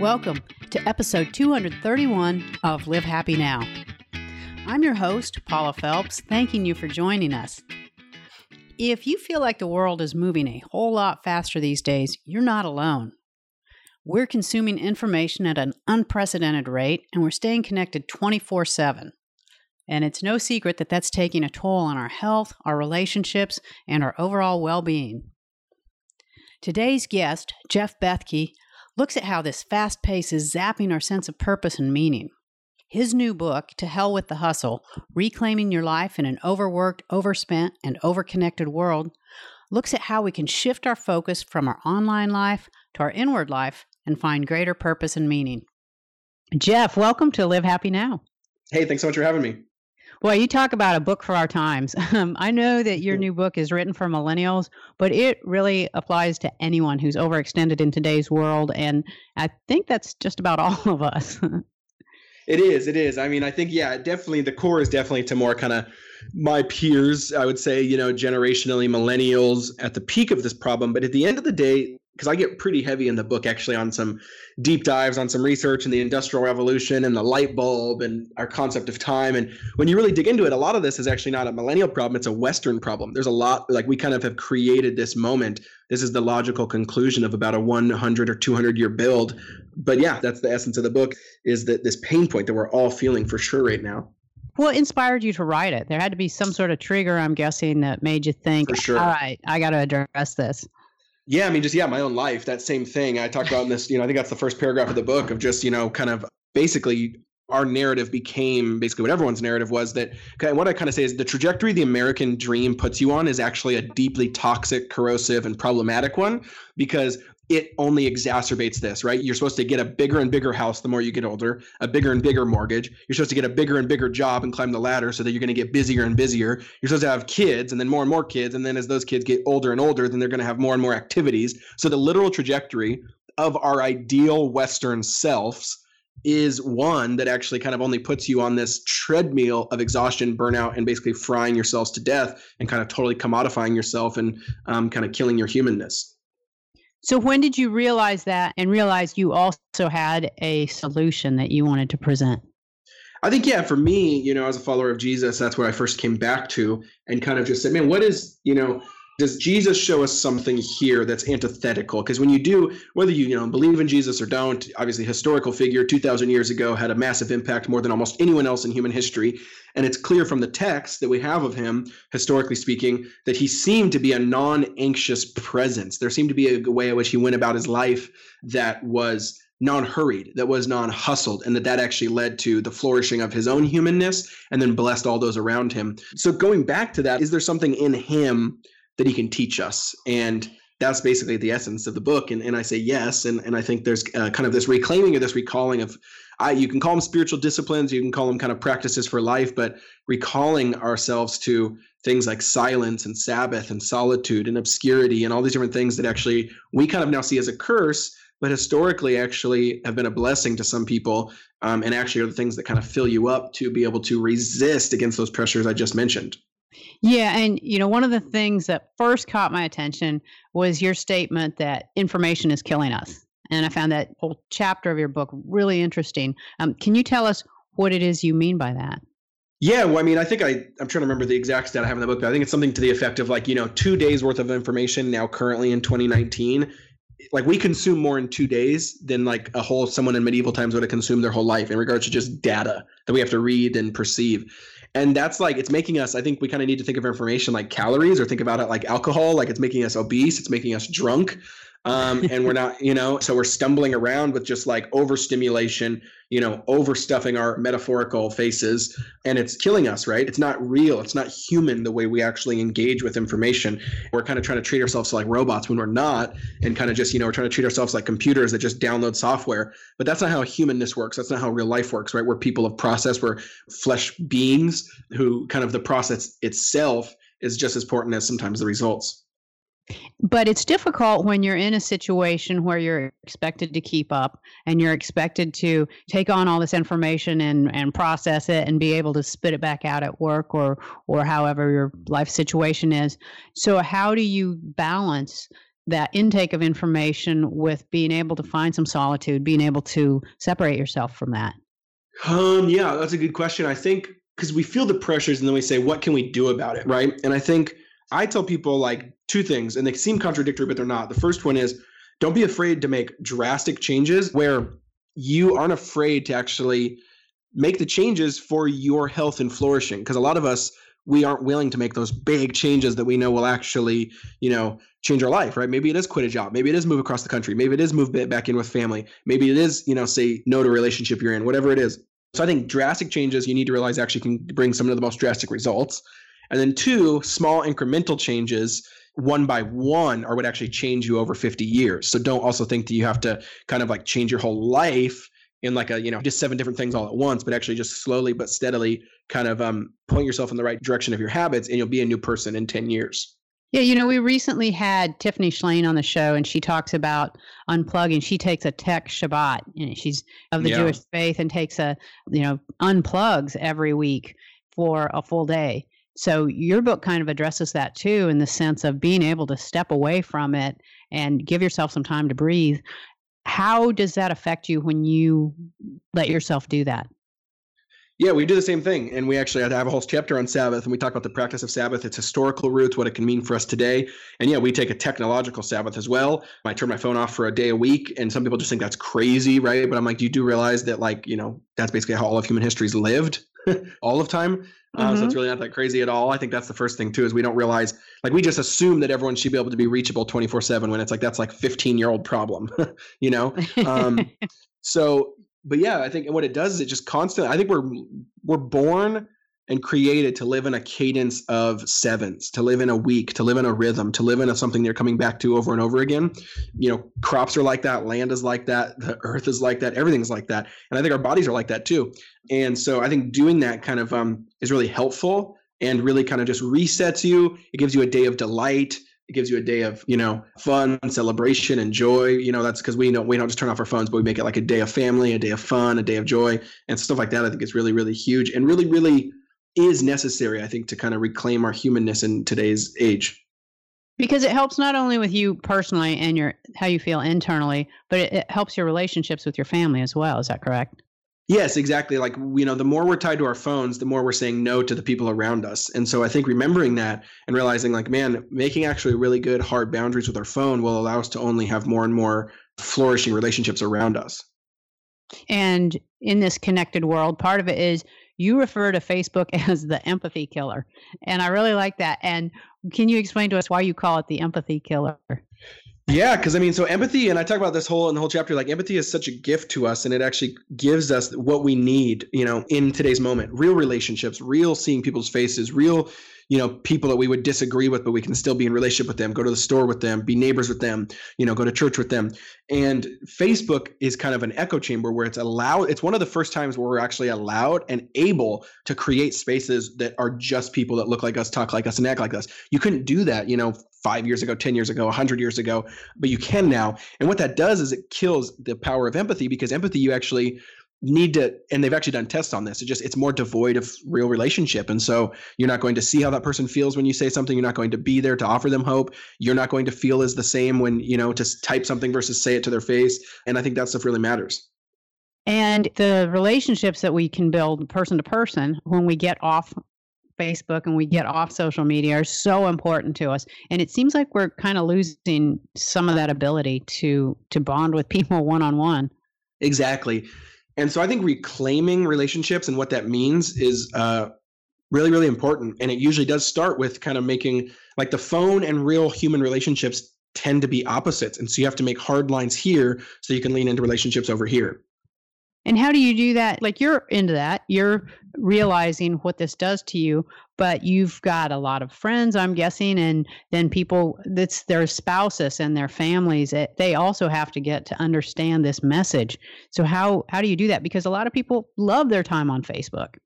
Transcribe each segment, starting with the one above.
Welcome to episode 231 of Live Happy Now. I'm your host, Paula Felps, thanking you for joining us. If you feel like the world is moving a whole lot faster these days, you're not alone. We're consuming information at an unprecedented rate and we're staying connected 24 7. And it's no secret that that's taking a toll on our health, our relationships, and our overall well being. Today's guest, Jeff Bethke, looks at how this fast pace is zapping our sense of purpose and meaning. His new book, To Hell with the Hustle Reclaiming Your Life in an Overworked, Overspent, and Overconnected World, looks at how we can shift our focus from our online life to our inward life and find greater purpose and meaning. Jeff, welcome to Live Happy Now. Hey, thanks so much for having me. Well, you talk about a book for our times. Um, I know that your new book is written for millennials, but it really applies to anyone who's overextended in today's world. And I think that's just about all of us. it is. It is. I mean, I think, yeah, definitely the core is definitely to more kind of my peers, I would say, you know, generationally millennials at the peak of this problem. But at the end of the day, because I get pretty heavy in the book actually on some deep dives on some research in the industrial revolution and the light bulb and our concept of time and when you really dig into it a lot of this is actually not a millennial problem it's a western problem there's a lot like we kind of have created this moment this is the logical conclusion of about a 100 or 200 year build but yeah that's the essence of the book is that this pain point that we're all feeling for sure right now what inspired you to write it? There had to be some sort of trigger, I'm guessing, that made you think, sure. all right, I got to address this. Yeah, I mean, just yeah, my own life. That same thing I talked about in this. You know, I think that's the first paragraph of the book of just you know, kind of basically our narrative became basically what everyone's narrative was that what I kind of say is the trajectory the American dream puts you on is actually a deeply toxic, corrosive, and problematic one because it only exacerbates this, right? You're supposed to get a bigger and bigger house the more you get older, a bigger and bigger mortgage. You're supposed to get a bigger and bigger job and climb the ladder so that you're going to get busier and busier. You're supposed to have kids and then more and more kids. And then as those kids get older and older, then they're going to have more and more activities. So the literal trajectory of our ideal Western selves is one that actually kind of only puts you on this treadmill of exhaustion, burnout, and basically frying yourselves to death and kind of totally commodifying yourself and um, kind of killing your humanness. So, when did you realize that and realize you also had a solution that you wanted to present? I think, yeah, for me, you know, as a follower of Jesus, that's what I first came back to and kind of just said, man, what is, you know, does Jesus show us something here that's antithetical? Because when you do, whether you you know believe in Jesus or don't, obviously historical figure, two thousand years ago, had a massive impact more than almost anyone else in human history, and it's clear from the text that we have of him, historically speaking, that he seemed to be a non-anxious presence. There seemed to be a way in which he went about his life that was non-hurried that was non-hustled and that that actually led to the flourishing of his own humanness and then blessed all those around him so going back to that is there something in him that he can teach us. And that's basically the essence of the book. And, and i say yes. And, and i think there's uh, kind of this reclaiming or this recalling of I, you can call them spiritual disciplines you can call them kind of practices for life but recalling ourselves to things like silence and sabbath and solitude and obscurity and all these different things that actually we kind of now see as a curse but historically actually have been a blessing to some people um, and actually are the things that kind of fill you up to be able to resist against those pressures i just mentioned yeah. And, you know, one of the things that first caught my attention was your statement that information is killing us. And I found that whole chapter of your book really interesting. Um, can you tell us what it is you mean by that? Yeah, well, I mean, I think I, I'm trying to remember the exact stat I have in the book, but I think it's something to the effect of like, you know, two days worth of information now currently in 2019. Like we consume more in two days than like a whole someone in medieval times would have consumed their whole life in regards to just data that we have to read and perceive and that's like it's making us i think we kind of need to think of information like calories or think about it like alcohol like it's making us obese it's making us drunk um, and we're not you know so we're stumbling around with just like overstimulation you know overstuffing our metaphorical faces and it's killing us right? It's not real. It's not human the way we actually engage with information. We're kind of trying to treat ourselves like robots when we're not and kind of just you know we're trying to treat ourselves like computers that just download software. But that's not how humanness works. That's not how real life works right? We're people of process. We're flesh beings who kind of the process itself is just as important as sometimes the results but it's difficult when you're in a situation where you're expected to keep up and you're expected to take on all this information and, and process it and be able to spit it back out at work or or however your life situation is. So how do you balance that intake of information with being able to find some solitude, being able to separate yourself from that? Um, yeah, that's a good question. I think because we feel the pressures and then we say, what can we do about it? Right. And I think I tell people like two things, and they seem contradictory, but they're not. The first one is don't be afraid to make drastic changes where you aren't afraid to actually make the changes for your health and flourishing. Because a lot of us, we aren't willing to make those big changes that we know will actually, you know, change our life, right? Maybe it is quit a job. Maybe it is move across the country. Maybe it is move back in with family. Maybe it is, you know, say no to a relationship you're in, whatever it is. So I think drastic changes you need to realize actually can bring some of the most drastic results. And then two, small incremental changes one by one are what actually change you over 50 years. So don't also think that you have to kind of like change your whole life in like a, you know, just seven different things all at once, but actually just slowly but steadily kind of um, point yourself in the right direction of your habits and you'll be a new person in 10 years. Yeah, you know, we recently had Tiffany Shlain on the show, and she talks about unplugging. She takes a tech Shabbat, and she's of the yeah. Jewish faith, and takes a, you know, unplugs every week for a full day. So your book kind of addresses that too, in the sense of being able to step away from it and give yourself some time to breathe. How does that affect you when you let yourself do that? Yeah, we do the same thing. And we actually have a whole chapter on Sabbath, and we talk about the practice of Sabbath, its historical roots, what it can mean for us today. And yeah, we take a technological Sabbath as well. I turn my phone off for a day a week, and some people just think that's crazy, right? But I'm like, do you do realize that, like, you know, that's basically how all of human history is lived all of time. Uh, mm-hmm. So it's really not that crazy at all. I think that's the first thing too is we don't realize like we just assume that everyone should be able to be reachable 24 seven when it's like that's like 15 year old problem, you know. Um, so but yeah, I think and what it does is it just constantly. I think we're we're born and created to live in a cadence of sevens, to live in a week, to live in a rhythm, to live in a something they're coming back to over and over again. You know, crops are like that, land is like that, the earth is like that, everything's like that, and I think our bodies are like that too. And so I think doing that kind of um, is really helpful and really kind of just resets you. It gives you a day of delight it gives you a day of you know fun celebration and joy you know that's because we don't we don't just turn off our phones but we make it like a day of family a day of fun a day of joy and stuff like that i think is really really huge and really really is necessary i think to kind of reclaim our humanness in today's age because it helps not only with you personally and your how you feel internally but it, it helps your relationships with your family as well is that correct Yes, exactly. Like, you know, the more we're tied to our phones, the more we're saying no to the people around us. And so I think remembering that and realizing, like, man, making actually really good, hard boundaries with our phone will allow us to only have more and more flourishing relationships around us. And in this connected world, part of it is you refer to Facebook as the empathy killer. And I really like that. And can you explain to us why you call it the empathy killer? Yeah, because I mean, so empathy, and I talk about this whole in the whole chapter. Like empathy is such a gift to us, and it actually gives us what we need, you know, in today's moment. Real relationships, real seeing people's faces, real, you know, people that we would disagree with, but we can still be in relationship with them. Go to the store with them, be neighbors with them, you know, go to church with them. And Facebook is kind of an echo chamber where it's allowed. It's one of the first times where we're actually allowed and able to create spaces that are just people that look like us, talk like us, and act like us. You couldn't do that, you know, five years ago, 10 years ago, a 100 years ago, but you can now. And what that does is it kills the power of empathy because empathy, you actually need to and they've actually done tests on this it just it's more devoid of real relationship and so you're not going to see how that person feels when you say something you're not going to be there to offer them hope you're not going to feel as the same when you know to type something versus say it to their face and i think that stuff really matters and the relationships that we can build person to person when we get off Facebook and we get off social media are so important to us. And it seems like we're kind of losing some of that ability to to bond with people one on one. Exactly. And so I think reclaiming relationships and what that means is uh, really, really important. And it usually does start with kind of making like the phone and real human relationships tend to be opposites. And so you have to make hard lines here so you can lean into relationships over here. And how do you do that? Like you're into that, you're realizing what this does to you, but you've got a lot of friends, I'm guessing, and then people that's their spouses and their families. It, they also have to get to understand this message. So how how do you do that? Because a lot of people love their time on Facebook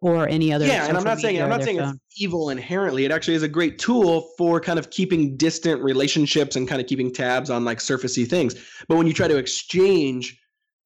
or any other. Yeah, and I'm not saying I'm not saying phone. it's evil inherently. It actually is a great tool for kind of keeping distant relationships and kind of keeping tabs on like surfacey things. But when you try to exchange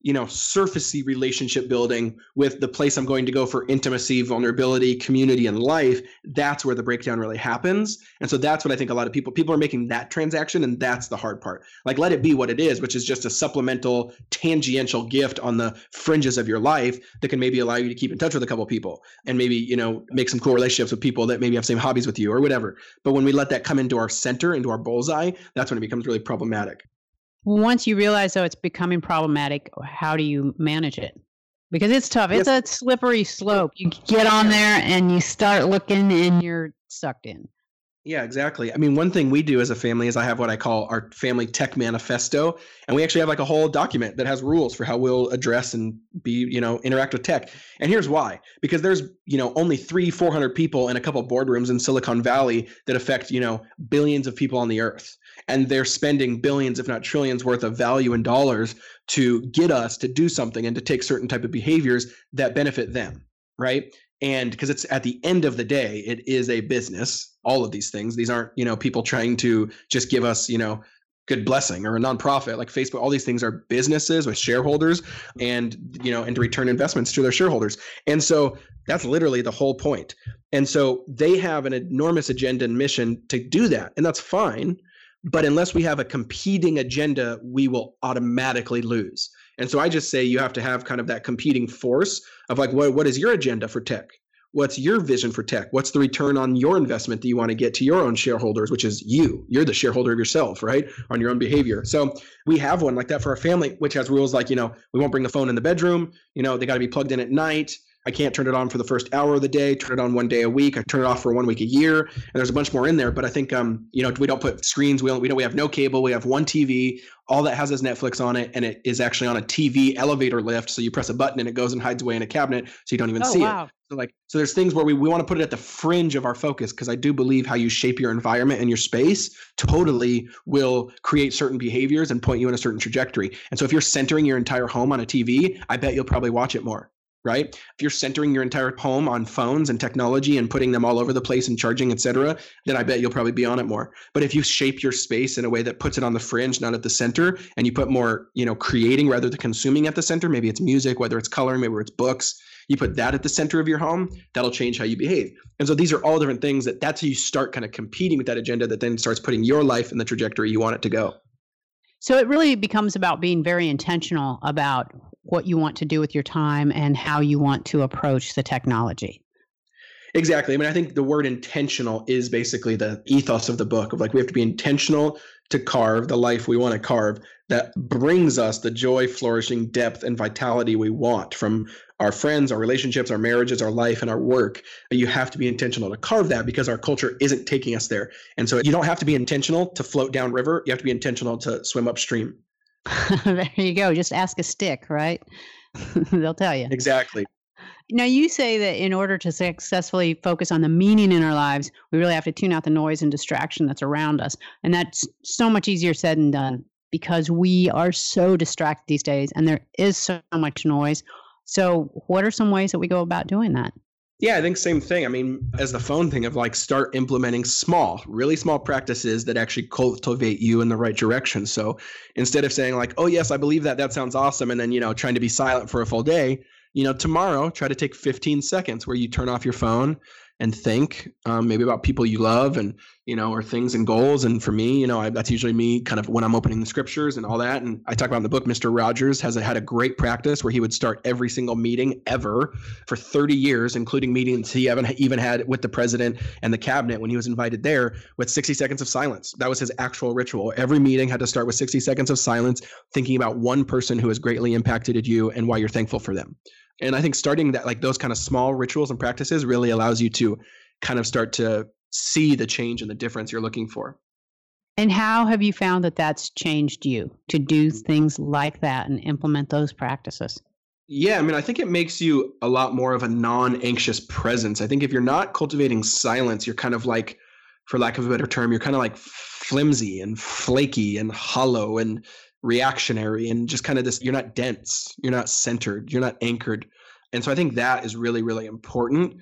you know, surfacey relationship building with the place I'm going to go for intimacy, vulnerability, community, and life, that's where the breakdown really happens. And so that's what I think a lot of people people are making that transaction, and that's the hard part. Like let it be what it is, which is just a supplemental, tangential gift on the fringes of your life that can maybe allow you to keep in touch with a couple people and maybe, you know, make some cool relationships with people that maybe have same hobbies with you or whatever. But when we let that come into our center, into our bullseye, that's when it becomes really problematic once you realize though it's becoming problematic how do you manage it? Because it's tough. It's yes. a slippery slope. You get on there and you start looking and you're sucked in. Yeah, exactly. I mean, one thing we do as a family is I have what I call our family tech manifesto, and we actually have like a whole document that has rules for how we'll address and be, you know, interact with tech. And here's why: because there's, you know, only three, four hundred people in a couple boardrooms in Silicon Valley that affect, you know, billions of people on the earth, and they're spending billions, if not trillions, worth of value in dollars to get us to do something and to take certain type of behaviors that benefit them, right? and because it's at the end of the day it is a business all of these things. These aren't you know people trying to just give us you know good blessing or a nonprofit. Like facebook all these things are businesses with shareholders and you know and to return investments to their shareholders. And so that's literally the whole point. And so they have an enormous agenda and mission to do that and that's fine but unless we have a competing agenda we will automatically lose and so I just say you have to have kind of that competing force of like, what, what is your agenda for tech? What's your vision for tech? What's the return on your investment that you want to get to your own shareholders, which is you? You're the shareholder of yourself, right? On your own behavior. So we have one like that for our family, which has rules like, you know, we won't bring the phone in the bedroom. You know, they got to be plugged in at night. I can't turn it on for the first hour of the day, turn it on one day a week. I turn it off for one week a year. And there's a bunch more in there. But I think, um, you know, we don't put screens. We don't, we don't, we have no cable. We have one TV. All that has is Netflix on it. And it is actually on a TV elevator lift. So you press a button and it goes and hides away in a cabinet. So you don't even oh, see wow. it. So like, so there's things where we, we want to put it at the fringe of our focus. Cause I do believe how you shape your environment and your space totally will create certain behaviors and point you in a certain trajectory. And so if you're centering your entire home on a TV, I bet you'll probably watch it more right? If you're centering your entire home on phones and technology and putting them all over the place and charging, et cetera, then I bet you'll probably be on it more. But if you shape your space in a way that puts it on the fringe, not at the center, and you put more, you know, creating rather than consuming at the center, maybe it's music, whether it's coloring, maybe it's books, you put that at the center of your home, that'll change how you behave. And so these are all different things that that's how you start kind of competing with that agenda that then starts putting your life in the trajectory you want it to go. So it really becomes about being very intentional about what you want to do with your time and how you want to approach the technology. Exactly. I mean, I think the word intentional is basically the ethos of the book of like we have to be intentional to carve the life we want to carve that brings us the joy, flourishing, depth, and vitality we want from our friends, our relationships, our marriages, our life, and our work. You have to be intentional to carve that because our culture isn't taking us there. And so you don't have to be intentional to float downriver. You have to be intentional to swim upstream. there you go. Just ask a stick, right? They'll tell you. Exactly. Now, you say that in order to successfully focus on the meaning in our lives, we really have to tune out the noise and distraction that's around us. And that's so much easier said than done because we are so distracted these days and there is so much noise. So, what are some ways that we go about doing that? Yeah, I think same thing. I mean, as the phone thing of like start implementing small, really small practices that actually cultivate you in the right direction. So instead of saying like, "Oh yes, I believe that. That sounds awesome," and then you know trying to be silent for a full day, you know, tomorrow try to take 15 seconds where you turn off your phone and think um, maybe about people you love and you know or things and goals. And for me you know I, that's usually me kind of when i'm opening the scriptures and all that. And i talk about in the book mr rogers has had a great practice where he would start every single meeting ever for 30 years including meetings he haven't even had with the president and the cabinet when he was invited there with 60 seconds of silence. That was his actual ritual. Every meeting had to start with 60 seconds of silence thinking about one person who has greatly impacted you and why you're thankful for them and i think starting that like those kind of small rituals and practices really allows you to kind of start to see the change and the difference you're looking for. And how have you found that that's changed you to do mm-hmm. things like that and implement those practices? Yeah, I mean, I think it makes you a lot more of a non anxious presence. I think if you're not cultivating silence, you're kind of like, for lack of a better term, you're kind of like flimsy and flaky and hollow and reactionary and just kind of this you're not dense you're not centered you're not anchored. And so i think that is really really important.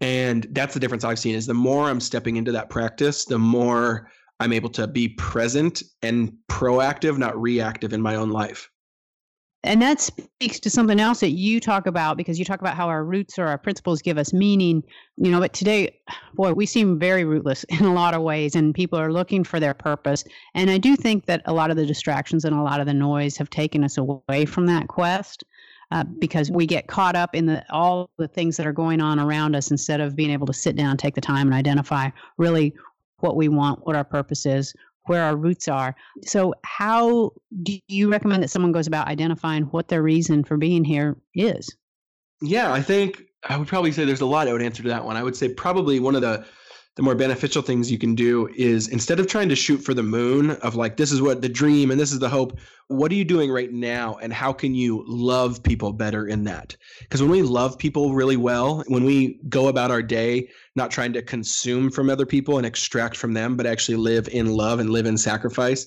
And that's the difference i've seen is the more i'm stepping into that practice the more i'm able to be present and proactive not reactive in my own life And that speaks to something else that you talk about because you talk about how our roots or our principles give us meaning. You know, but today, boy, we seem very rootless in a lot of ways, and people are looking for their purpose. And I do think that a lot of the distractions and a lot of the noise have taken us away from that quest. Uh, because we get caught up in the all the things that are going on around us instead of being able to sit down, take the time, and identify really what we want, what our purpose is, where our roots are. So, how do you recommend that someone goes about identifying what their reason for being here is? Yeah, I think I would probably say there's a lot I would answer to that one. I would say probably one of the the more beneficial things you can do is instead of trying to shoot for the moon of like this is what the dream and this is the hope what are you doing right now and how can you love people better in that? Because when we love people really well when we go about our day not trying to consume from other people and extract from them but actually live in love and live in sacrifice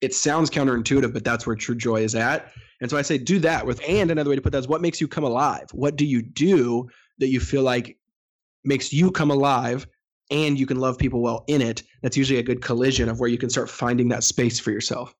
it sounds counterintuitive but that's where true joy is at. And so i say do that with and another way to put that is what makes you come alive? What do you do that you feel like makes you come alive and you can love people well in it, that's usually a good collision of where you can start finding that space for yourself.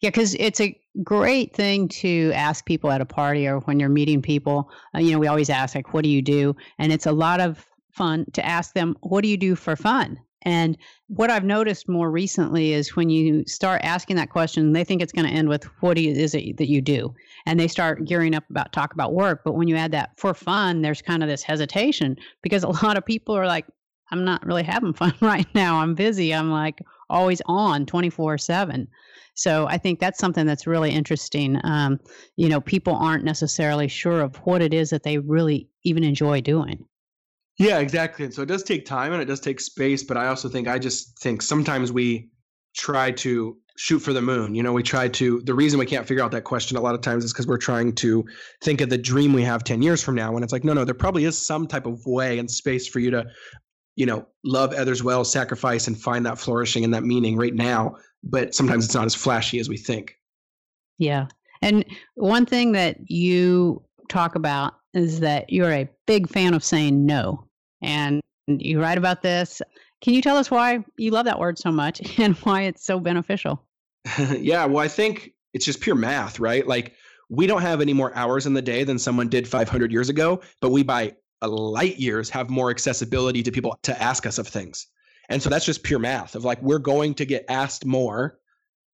Yeah, because it's a great thing to ask people at a party or when you're meeting people. Uh, you know, we always ask, like, what do you do? And it's a lot of fun to ask them, what do you do for fun? And what I've noticed more recently is when you start asking that question, they think it's going to end with what is it that you do? And they start gearing up about talk about work. But when you add that for fun, there's kind of this hesitation because a lot of people are like, I'm not really having fun right now. I'm busy. I'm like always on 24 7. So I think that's something that's really interesting. Um, you know, people aren't necessarily sure of what it is that they really even enjoy doing. Yeah, exactly. And so it does take time and it does take space. But I also think, I just think sometimes we try to shoot for the moon. You know, we try to, the reason we can't figure out that question a lot of times is because we're trying to think of the dream we have 10 years from now. And it's like, no, no, there probably is some type of way and space for you to you know, love others well, sacrifice, and find that flourishing and that meaning right now. But sometimes it's not as flashy as we think. Yeah. And one thing that you talk about is that you're a big fan of saying no. And you write about this. Can you tell us why you love that word so much and why it's so beneficial? yeah. Well, I think it's just pure math, right? Like, we don't have any more hours in the day than someone did 500 years ago, but we buy light years have more accessibility to people to ask us of things. And so that's just pure math of like we're going to get asked more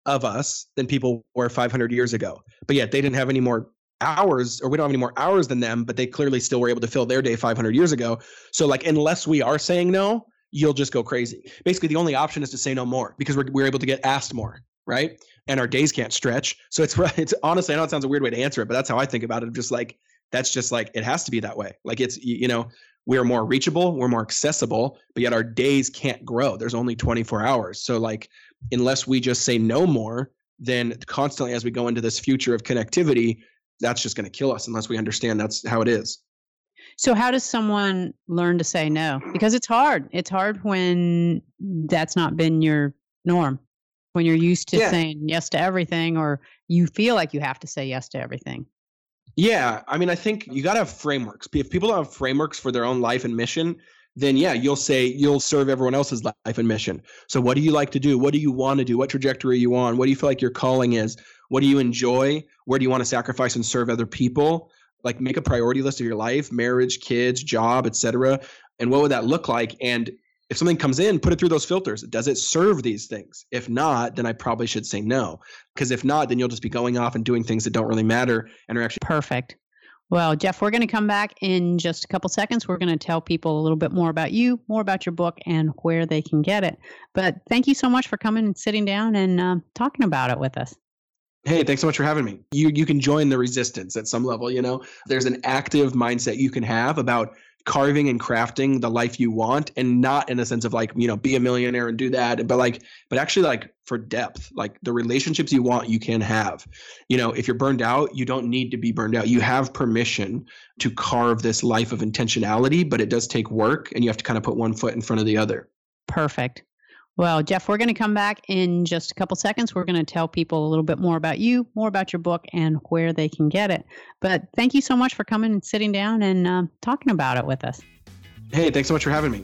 of us than people were 500 years ago. But yet they didn't have any more hours or we don't have any more hours than them, but they clearly still were able to fill their day 500 years ago. So like unless we are saying no, you'll just go crazy. Basically the only option is to say no more because we're we're able to get asked more, right? And our days can't stretch. So it's it's honestly I know it sounds a weird way to answer it, but that's how I think about it. Just like that's just like it has to be that way. Like it's you know we're more reachable we're more accessible but yet our days can't grow. There's only 24 hours. So like unless we just say no more then constantly as we go into this future of connectivity that's just going to kill us unless we understand that's how it is. So how does someone learn to say no? Because it's hard. It's hard when that's not been your norm. When you're used to yeah. saying yes to everything or you feel like you have to say yes to everything yeah, I mean, I think you got to have frameworks. If people don't have frameworks for their own life and mission, then yeah, you'll say you'll serve everyone else's life and mission. So, what do you like to do? What do you want to do? What trajectory are you on? What do you feel like your calling is? What do you enjoy? Where do you want to sacrifice and serve other people? Like, make a priority list of your life, marriage, kids, job, etc. And what would that look like? And if something comes in, put it through those filters. Does it serve these things? If not, then I probably should say no. Because if not, then you'll just be going off and doing things that don't really matter and are actually perfect. Well, Jeff, we're going to come back in just a couple seconds. We're going to tell people a little bit more about you, more about your book, and where they can get it. But thank you so much for coming and sitting down and uh, talking about it with us. Hey, thanks so much for having me. You you can join the resistance at some level, you know. There's an active mindset you can have about carving and crafting the life you want and not in a sense of like you know be a millionaire and do that but like but actually like for depth like the relationships you want you can have. You know if you're burned out you don't need to be burned out. You have permission to carve this life of intentionality but it does take work and you have to kind of put one foot in front of the other. Perfect well, Jeff, we're going to come back in just a couple seconds. We're going to tell people a little bit more about you, more about your book, and where they can get it. But thank you so much for coming and sitting down and uh, talking about it with us. Hey, thanks so much for having me.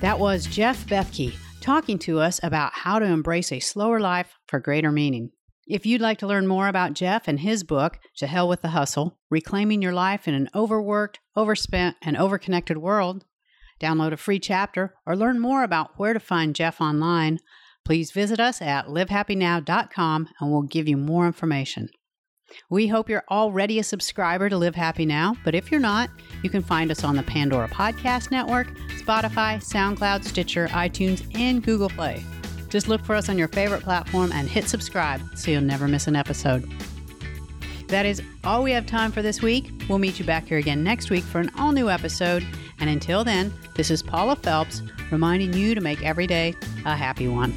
That was Jeff Bethke talking to us about how to embrace a slower life for greater meaning. If you'd like to learn more about Jeff and his book, To Hell with the Hustle Reclaiming Your Life in an Overworked, Overspent, and Overconnected World, download a free chapter, or learn more about where to find Jeff online, please visit us at livehappynow.com and we'll give you more information. We hope you're already a subscriber to Live Happy Now, but if you're not, you can find us on the Pandora Podcast Network, Spotify, SoundCloud, Stitcher, iTunes, and Google Play. Just look for us on your favorite platform and hit subscribe so you'll never miss an episode. That is all we have time for this week. We'll meet you back here again next week for an all new episode. And until then, this is Paula Felps reminding you to make every day a happy one.